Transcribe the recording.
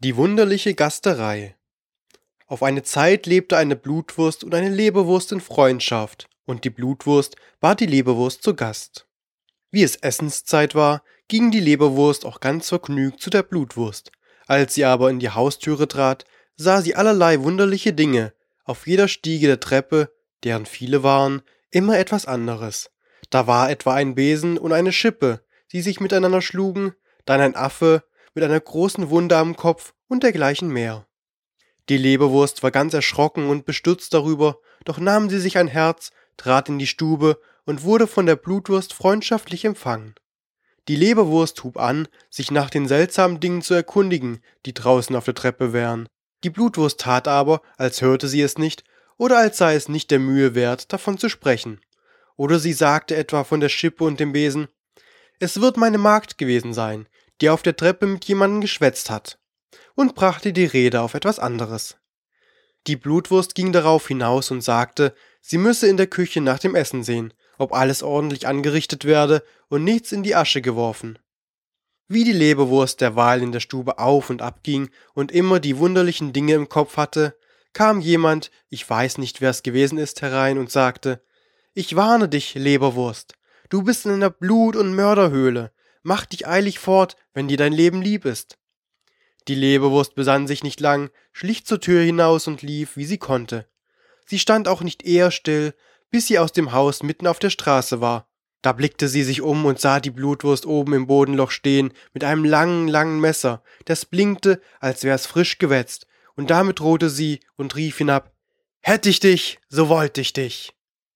Die wunderliche Gasterei Auf eine Zeit lebte eine Blutwurst und eine Leberwurst in Freundschaft, und die Blutwurst bat die Leberwurst zu Gast. Wie es Essenszeit war, ging die Leberwurst auch ganz vergnügt zu der Blutwurst. Als sie aber in die Haustüre trat, sah sie allerlei wunderliche Dinge, auf jeder Stiege der Treppe, deren viele waren, immer etwas anderes. Da war etwa ein Besen und eine Schippe, die sich miteinander schlugen, dann ein Affe mit einer großen Wunde am Kopf und dergleichen mehr. Die Leberwurst war ganz erschrocken und bestürzt darüber, doch nahm sie sich ein Herz, trat in die Stube und wurde von der Blutwurst freundschaftlich empfangen. Die Leberwurst hub an, sich nach den seltsamen Dingen zu erkundigen, die draußen auf der Treppe wären. Die Blutwurst tat aber, als hörte sie es nicht, oder als sei es nicht der Mühe wert, davon zu sprechen. Oder sie sagte etwa von der Schippe und dem Besen, es wird meine Magd gewesen sein, die auf der Treppe mit jemandem geschwätzt hat, und brachte die Rede auf etwas anderes. Die Blutwurst ging darauf hinaus und sagte, sie müsse in der Küche nach dem Essen sehen, ob alles ordentlich angerichtet werde und nichts in die Asche geworfen. Wie die Leberwurst derweil in der Stube auf und ab ging und immer die wunderlichen Dinge im Kopf hatte, kam jemand, ich weiß nicht, wer es gewesen ist, herein und sagte, Ich warne dich, Leberwurst, du bist in einer Blut- und Mörderhöhle, mach dich eilig fort, wenn dir dein Leben lieb ist. Die Leberwurst besann sich nicht lang, schlich zur Tür hinaus und lief, wie sie konnte. Sie stand auch nicht eher still, bis sie aus dem Haus mitten auf der Straße war. Da blickte sie sich um und sah die Blutwurst oben im Bodenloch stehen, mit einem langen, langen Messer, das blinkte, als wär's frisch gewetzt, und damit drohte sie und rief hinab Hätt ich dich, so wollt ich dich.